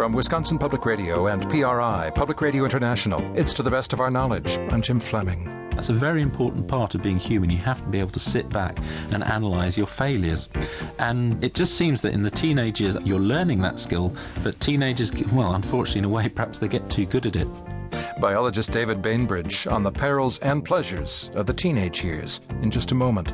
From Wisconsin Public Radio and PRI, Public Radio International, it's to the best of our knowledge. I'm Jim Fleming. That's a very important part of being human. You have to be able to sit back and analyse your failures. And it just seems that in the teenage years, you're learning that skill, but teenagers, well, unfortunately, in a way, perhaps they get too good at it. Biologist David Bainbridge on the perils and pleasures of the teenage years in just a moment.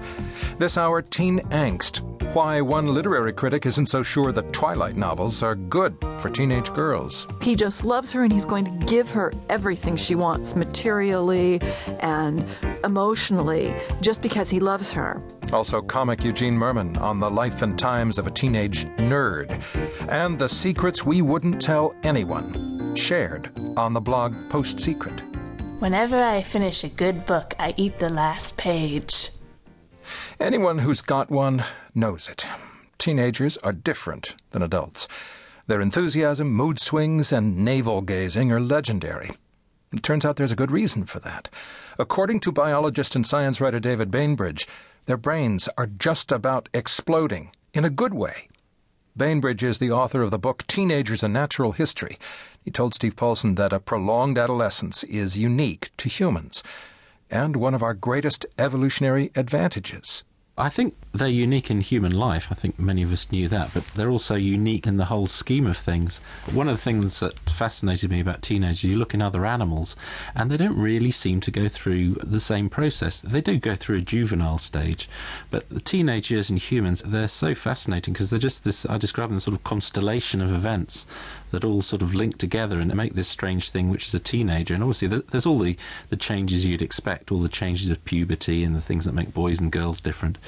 This hour, Teen Angst Why one literary critic isn't so sure that Twilight novels are good for teenage girls. He just loves her and he's going to give her everything she wants materially and emotionally just because he loves her. Also, comic Eugene Mirman on the life and times of a teenage nerd and the secrets we wouldn't tell anyone, shared on the blog PostSecret. Whenever I finish a good book, I eat the last page. Anyone who's got one knows it. Teenagers are different than adults. Their enthusiasm, mood swings, and navel gazing are legendary. It turns out there's a good reason for that. According to biologist and science writer David Bainbridge, their brains are just about exploding in a good way. Bainbridge is the author of the book Teenagers and Natural History. He told Steve Paulson that a prolonged adolescence is unique to humans and one of our greatest evolutionary advantages. I think they're unique in human life. I think many of us knew that, but they're also unique in the whole scheme of things. One of the things that fascinated me about teenagers, you look in other animals, and they don't really seem to go through the same process. They do go through a juvenile stage, but the teenage years in humans, they're so fascinating because they're just this, I describe them sort of constellation of events that all sort of link together and make this strange thing, which is a teenager. And obviously, there's all the, the changes you'd expect, all the changes of puberty and the things that make boys and girls different.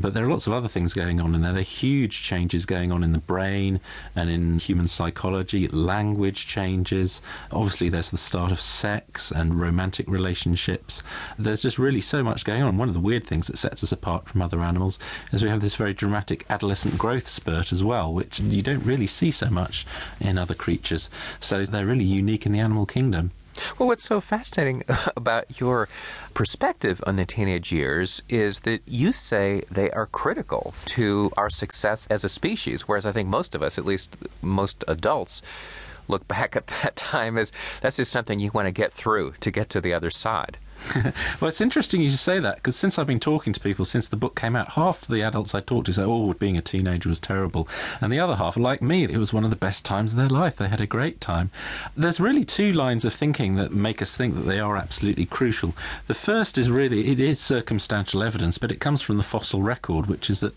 But there are lots of other things going on in there. There are huge changes going on in the brain and in human psychology, language changes. Obviously, there's the start of sex and romantic relationships. There's just really so much going on. One of the weird things that sets us apart from other animals is we have this very dramatic adolescent growth spurt as well, which you don't really see so much in other creatures. So they're really unique in the animal kingdom. Well, what's so fascinating about your perspective on the teenage years is that you say they are critical to our success as a species, whereas I think most of us, at least most adults, look back at that time as that's just something you want to get through to get to the other side. well, it's interesting you say that because since I've been talking to people since the book came out, half the adults I talked to say, "Oh, being a teenager was terrible," and the other half, like me, it was one of the best times of their life. They had a great time. There's really two lines of thinking that make us think that they are absolutely crucial. The first is really it is circumstantial evidence, but it comes from the fossil record, which is that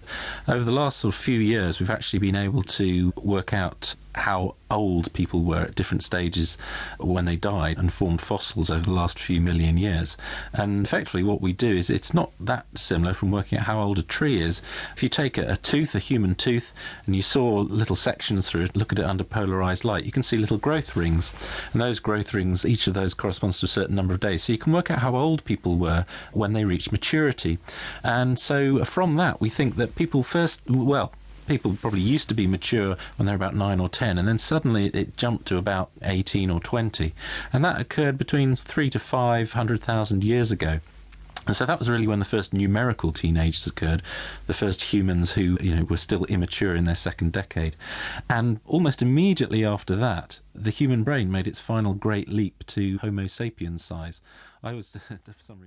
over the last sort of few years we've actually been able to work out how old people were at different stages when they died and formed fossils over the last few million years. And effectively, what we do is it's not that similar from working out how old a tree is. If you take a, a tooth, a human tooth, and you saw little sections through it, look at it under polarized light, you can see little growth rings. And those growth rings, each of those corresponds to a certain number of days. So you can work out how old people were when they reached maturity. And so from that, we think that people first, well, people probably used to be mature when they're about 9 or 10, and then suddenly it jumped to about 18 or 20. And that occurred between 3 to 500,000 years ago. And so that was really when the first numerical teenagers occurred, the first humans who you know were still immature in their second decade. And almost immediately after that, the human brain made its final great leap to Homo sapiens size. I was for some reason